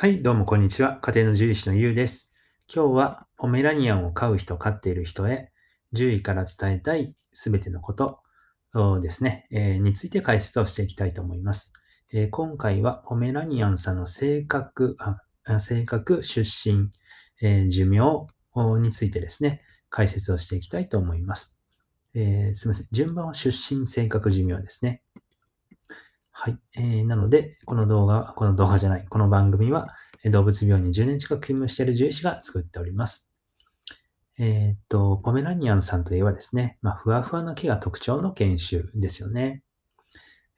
はい、どうもこんにちは。家庭の獣医師のゆうです。今日はポメラニアンを飼う人、飼っている人へ獣医から伝えたいすべてのことですね、えーについて解説をしていきたいと思います。えー今回はポメラニアンさんの性格、あ性格、出身、えー寿命についてですね、解説をしていきたいと思います。えすみません。順番は出身、性格、寿命ですね。はい。えーなので、この動画、この動画じゃない、この番組は、動物病院に10年近く勤務している獣医師が作っております。えーっと、ポメラニアンさんといえばですね、まあ、ふわふわな毛が特徴の犬種ですよね。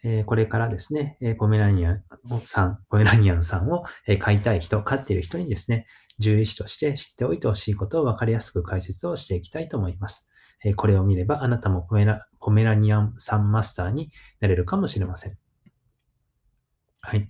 えーこれからですね、えーポメラニアンさん、ポメラニアンさんを、えー飼いたい人、飼っている人にですね、獣医師として知っておいてほしいことを分かりやすく解説をしていきたいと思います。えこれを見れば、あなたもポメラポメラニアンさんマスターになれるかもしれません。はい。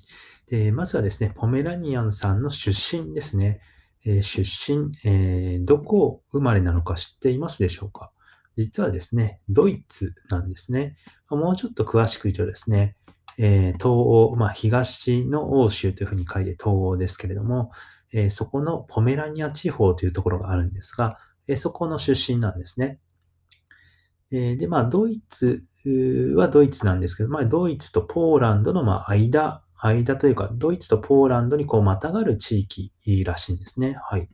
で、まずはですね、ポメラニアンさんの出身ですね。えー出身、えーどこ生まれなのか知っていますでしょうか？実はですね、ドイツなんですね。もうちょっと詳しく言うとですね、えー東欧、まあ、東の欧州というふうに書いて東欧ですけれども、えそこのポメラニア地方というところがあるんですが、えそこの出身なんですね。えで、まあ、ドイツはドイツなんですけど、まあ、ドイツとポーランドのま間、間というか、ドイツとポーランドにこうまたがる地域らしいんですね。はい。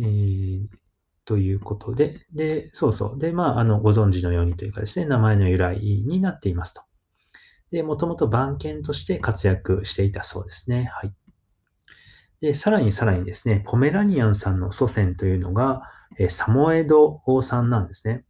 えーということで、で、そうそう。で、まあ、あの、ご存知のようにというかですね、名前の由来になっていますと。で、もともと番犬として活躍していたそうですね。はい。で、さらにさらにですね、ポメラニアンさんの祖先というのが、えサモエドさんなんですね。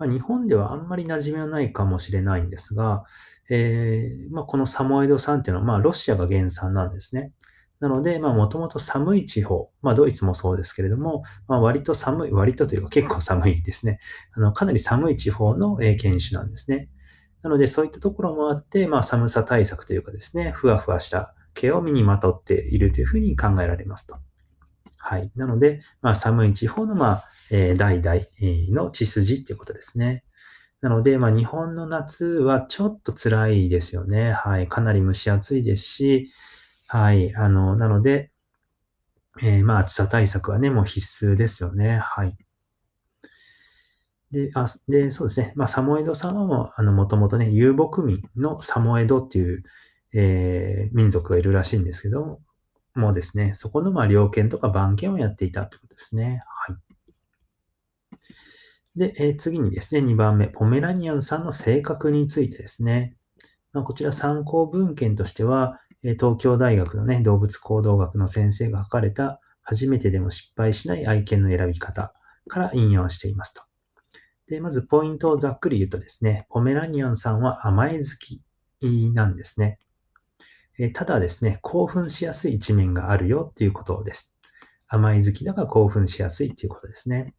まあ、日本ではあんまり馴染みはないかもしれないんですが、えーまあ、このサモエドさんっていうのは、まあ、ロシアが原産なんですね。なので、まあ、もともと寒い地方、まあ、ドイツもそうですけれども、まあ、割と寒い、割とというか結構寒いですね。あの、かなり寒い地方の、え犬種なんですね。なので、そういったところもあって、まあ、寒さ対策というかですね、ふわふわした毛を身にまとっているというふうに考えられますと。はい。なので、まあ、寒い地方の、まあ、えー代々の血筋っていうことですね。なので、まあ、日本の夏はちょっと辛いですよね。はい。かなり蒸し暑いですし、はい。あの、なので、えーまあ、暑さ対策はね、もう必須ですよね。はい。で、あ、で、そうですね。まあ、サモエドさんはも、あの、もともとね、遊牧民のサモエドっていう、えー民族がいるらしいんですけどももうですね、そこの、まあ、猟犬とか番犬をやっていたということですね。はい。で、えー次にですね、2番目、ポメラニアンさんの性格についてですね。まあ、こちら参考文献としては、えー東京大学のね、動物行動学の先生が書かれた、初めてでも失敗しない愛犬の選び方から引用していますと。で、まずポイントをざっくり言うとですね、ポメラニアンさんは甘え好きなんですね。えただですね、興奮しやすい一面があるよっていうことです。甘え好きだから興奮しやすいっていうことですね。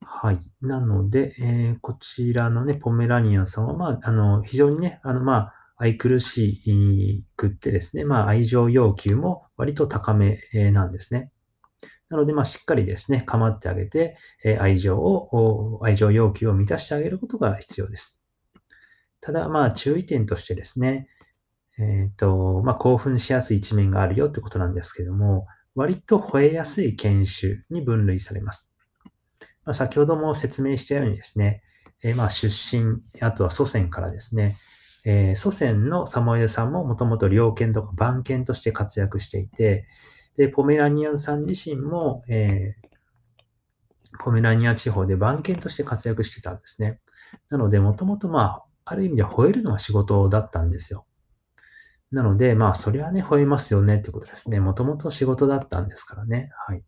はい。なので、えーこちらのね、ポメラニアンさんは、まあ、あの、非常にね、あの、まあ、愛くるしくってですね、まあ、愛情要求も割と高めなんですね。なので、まあ、しっかりですね、構ってあげて、え愛情を、愛情要求を満たしてあげることが必要です。ただ、まあ、注意点としてですね、えっ、と、まあ、興奮しやすい一面があるよってことなんですけども、割と吠えやすい犬種に分類されます。まあ、先ほども説明したようにですね、えーま、出身、あとは祖先からですね、えー祖先のサモエルさんももともと猟犬とか番犬として活躍していて、で、ポメラニアンさん自身も、えポメラニア地方で番犬として活躍してたんですね。なので、もともとまあ、ある意味で吠えるのが仕事だったんですよ。なので、まあ、それはね、吠えますよねってことですね。もともと仕事だったんですからね。はい。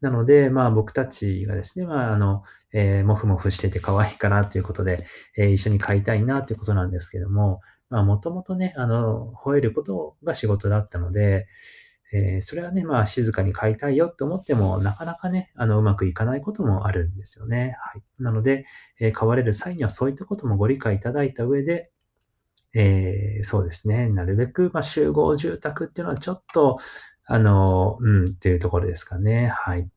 なので、まあ、僕たちがですね、まあ、あの、えーもふもふしてて可愛いかなということで、えー一緒に飼いたいなということなんですけども、まあ、もともとね、あの、吠えることが仕事だったので、えーそれはね、まあ、静かに飼いたいよって思っても、なかなかね、あの、うまくいかないこともあるんですよね。はい。なので、えー飼われる際にはそういったこともご理解いただいた上で、えーそうですね、なるべく、まあ、集合住宅っていうのはちょっと、あの、うん、っていうところですかね。はい。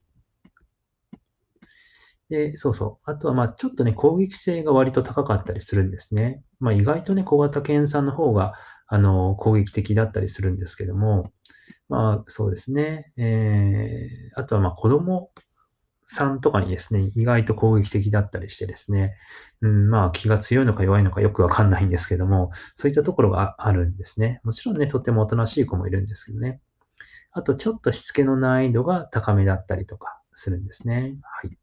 で、そうそう。あとは、まあ、ちょっとね、攻撃性が割と高かったりするんですね。まあ、意外とね、小型犬さんの方が、あの、攻撃的だったりするんですけども、まあ、そうですね。えー、あとは、まあ、子供さんとかにですね、意外と攻撃的だったりしてですね、うん、まあ、気が強いのか弱いのかよくわかんないんですけども、そういったところがあるんですね。もちろんね、とてもおとなしい子もいるんですけどね。あと、ちょっとしつけの難易度が高めだったりとかするんですね。はい。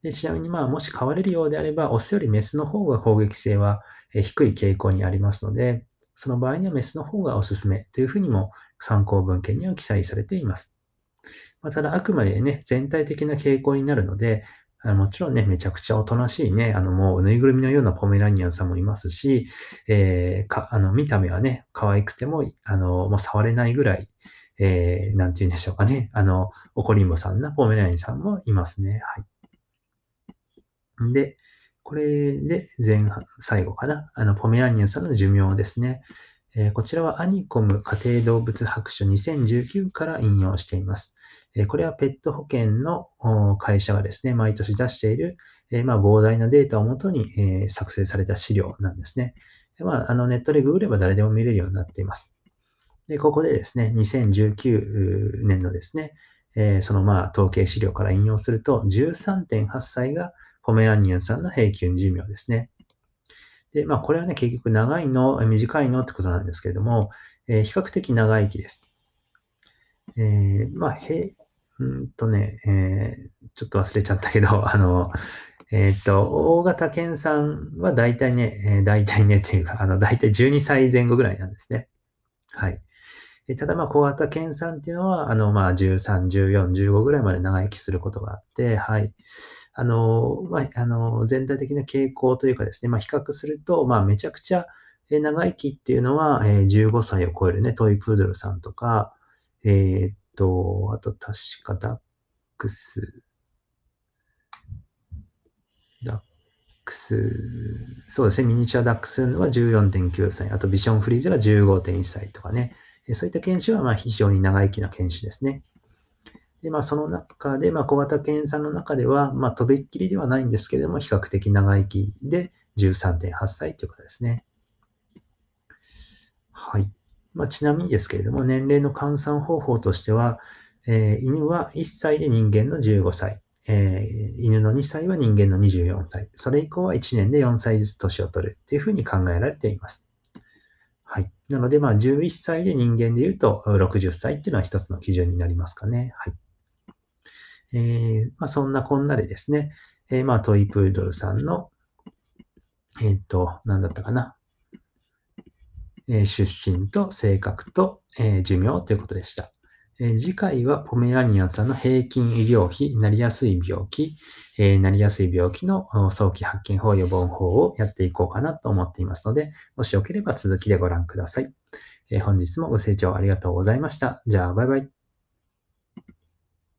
でちなみに、まあ、もし飼われるようであれば、オスよりメスの方が攻撃性は低い傾向にありますので、その場合にはメスの方がおすすめというふうにも参考文献には記載されています。まあ、ただ、あくまでね、全体的な傾向になるので、あもちろんね、めちゃくちゃおとなしいね、あの、もうぬいぐるみのようなポメラニアンさんもいますし、えー、か、あの、見た目はね、可愛くても、あの、もう触れないぐらい、えー、なんて言うんでしょうかね、あの、おこりんぼさんなポメラニアンさんもいますね。はい。で、これで前半、最後かな。あの、ポメラニアンさんの寿命ですね。えー、こちらはアニコム家庭動物白書2019から引用しています。えー、これはペット保険の会社がですね、毎年出している、えー、まあ、膨大なデータをもとに、え作成された資料なんですね。まあ、あのネットでググれば誰でも見れるようになっています。で、ここでですね、2019年のですね、えそのまあ統計資料から引用すると、13.8歳がポメラニアンさんの平均寿命ですね。で、まあ、これはね、結局長いの、短いのってことなんですけれども、えー、比較的長生きです。えー、まあ、へ、うんとね、えー、ちょっと忘れちゃったけど、あの、えっ、と、大型犬さんは大体ね、えー、大体ねっていうか、あの、大体12歳前後ぐらいなんですね。はい。えただ、まあ、小型犬さんっていうのは、あの、まあ、13、14、15ぐらいまで長生きすることがあって、はい。あの、まあ、あの、全体的な傾向というかですね、まあ、比較すると、まあ、めちゃくちゃ長生きっていうのは、え15歳を超えるね、トイプードルさんとか、えー、っと、あと確かダックス、ダックス、そうですね、ミニチュアダックスは14.9歳、あとビションフリーズが15.1歳とかね、そういった犬種はま非常に長生きな犬種ですね。で、まあ、その中で、まあ、小型犬さんの中では、まあ、とびっきりではないんですけれども、比較的長生きで13.8歳ということですね。はい。まあ、ちなみにですけれども、年齢の換算方法としては、えー、犬は1歳で人間の15歳、えー、犬の2歳は人間の24歳、それ以降は1年で4歳ずつ年を取るというふうに考えられています。はい。なので、まあ、11歳で人間で言うと60歳っていうのは一つの基準になりますかね。はい。えー、まあ、そんなこんなでですね、えー、まあ、トイプードルさんの、えっ、ー、と、なんだったかな。え出身と性格と、え寿命ということでした。え次回はポメラニアンさんの平均医療費、なりやすい病気、えなりやすい病気の早期発見法予防法をやっていこうかなと思っていますので、もしよければ続きでご覧ください。え本日もご清聴ありがとうございました。じゃあ、バイバイ。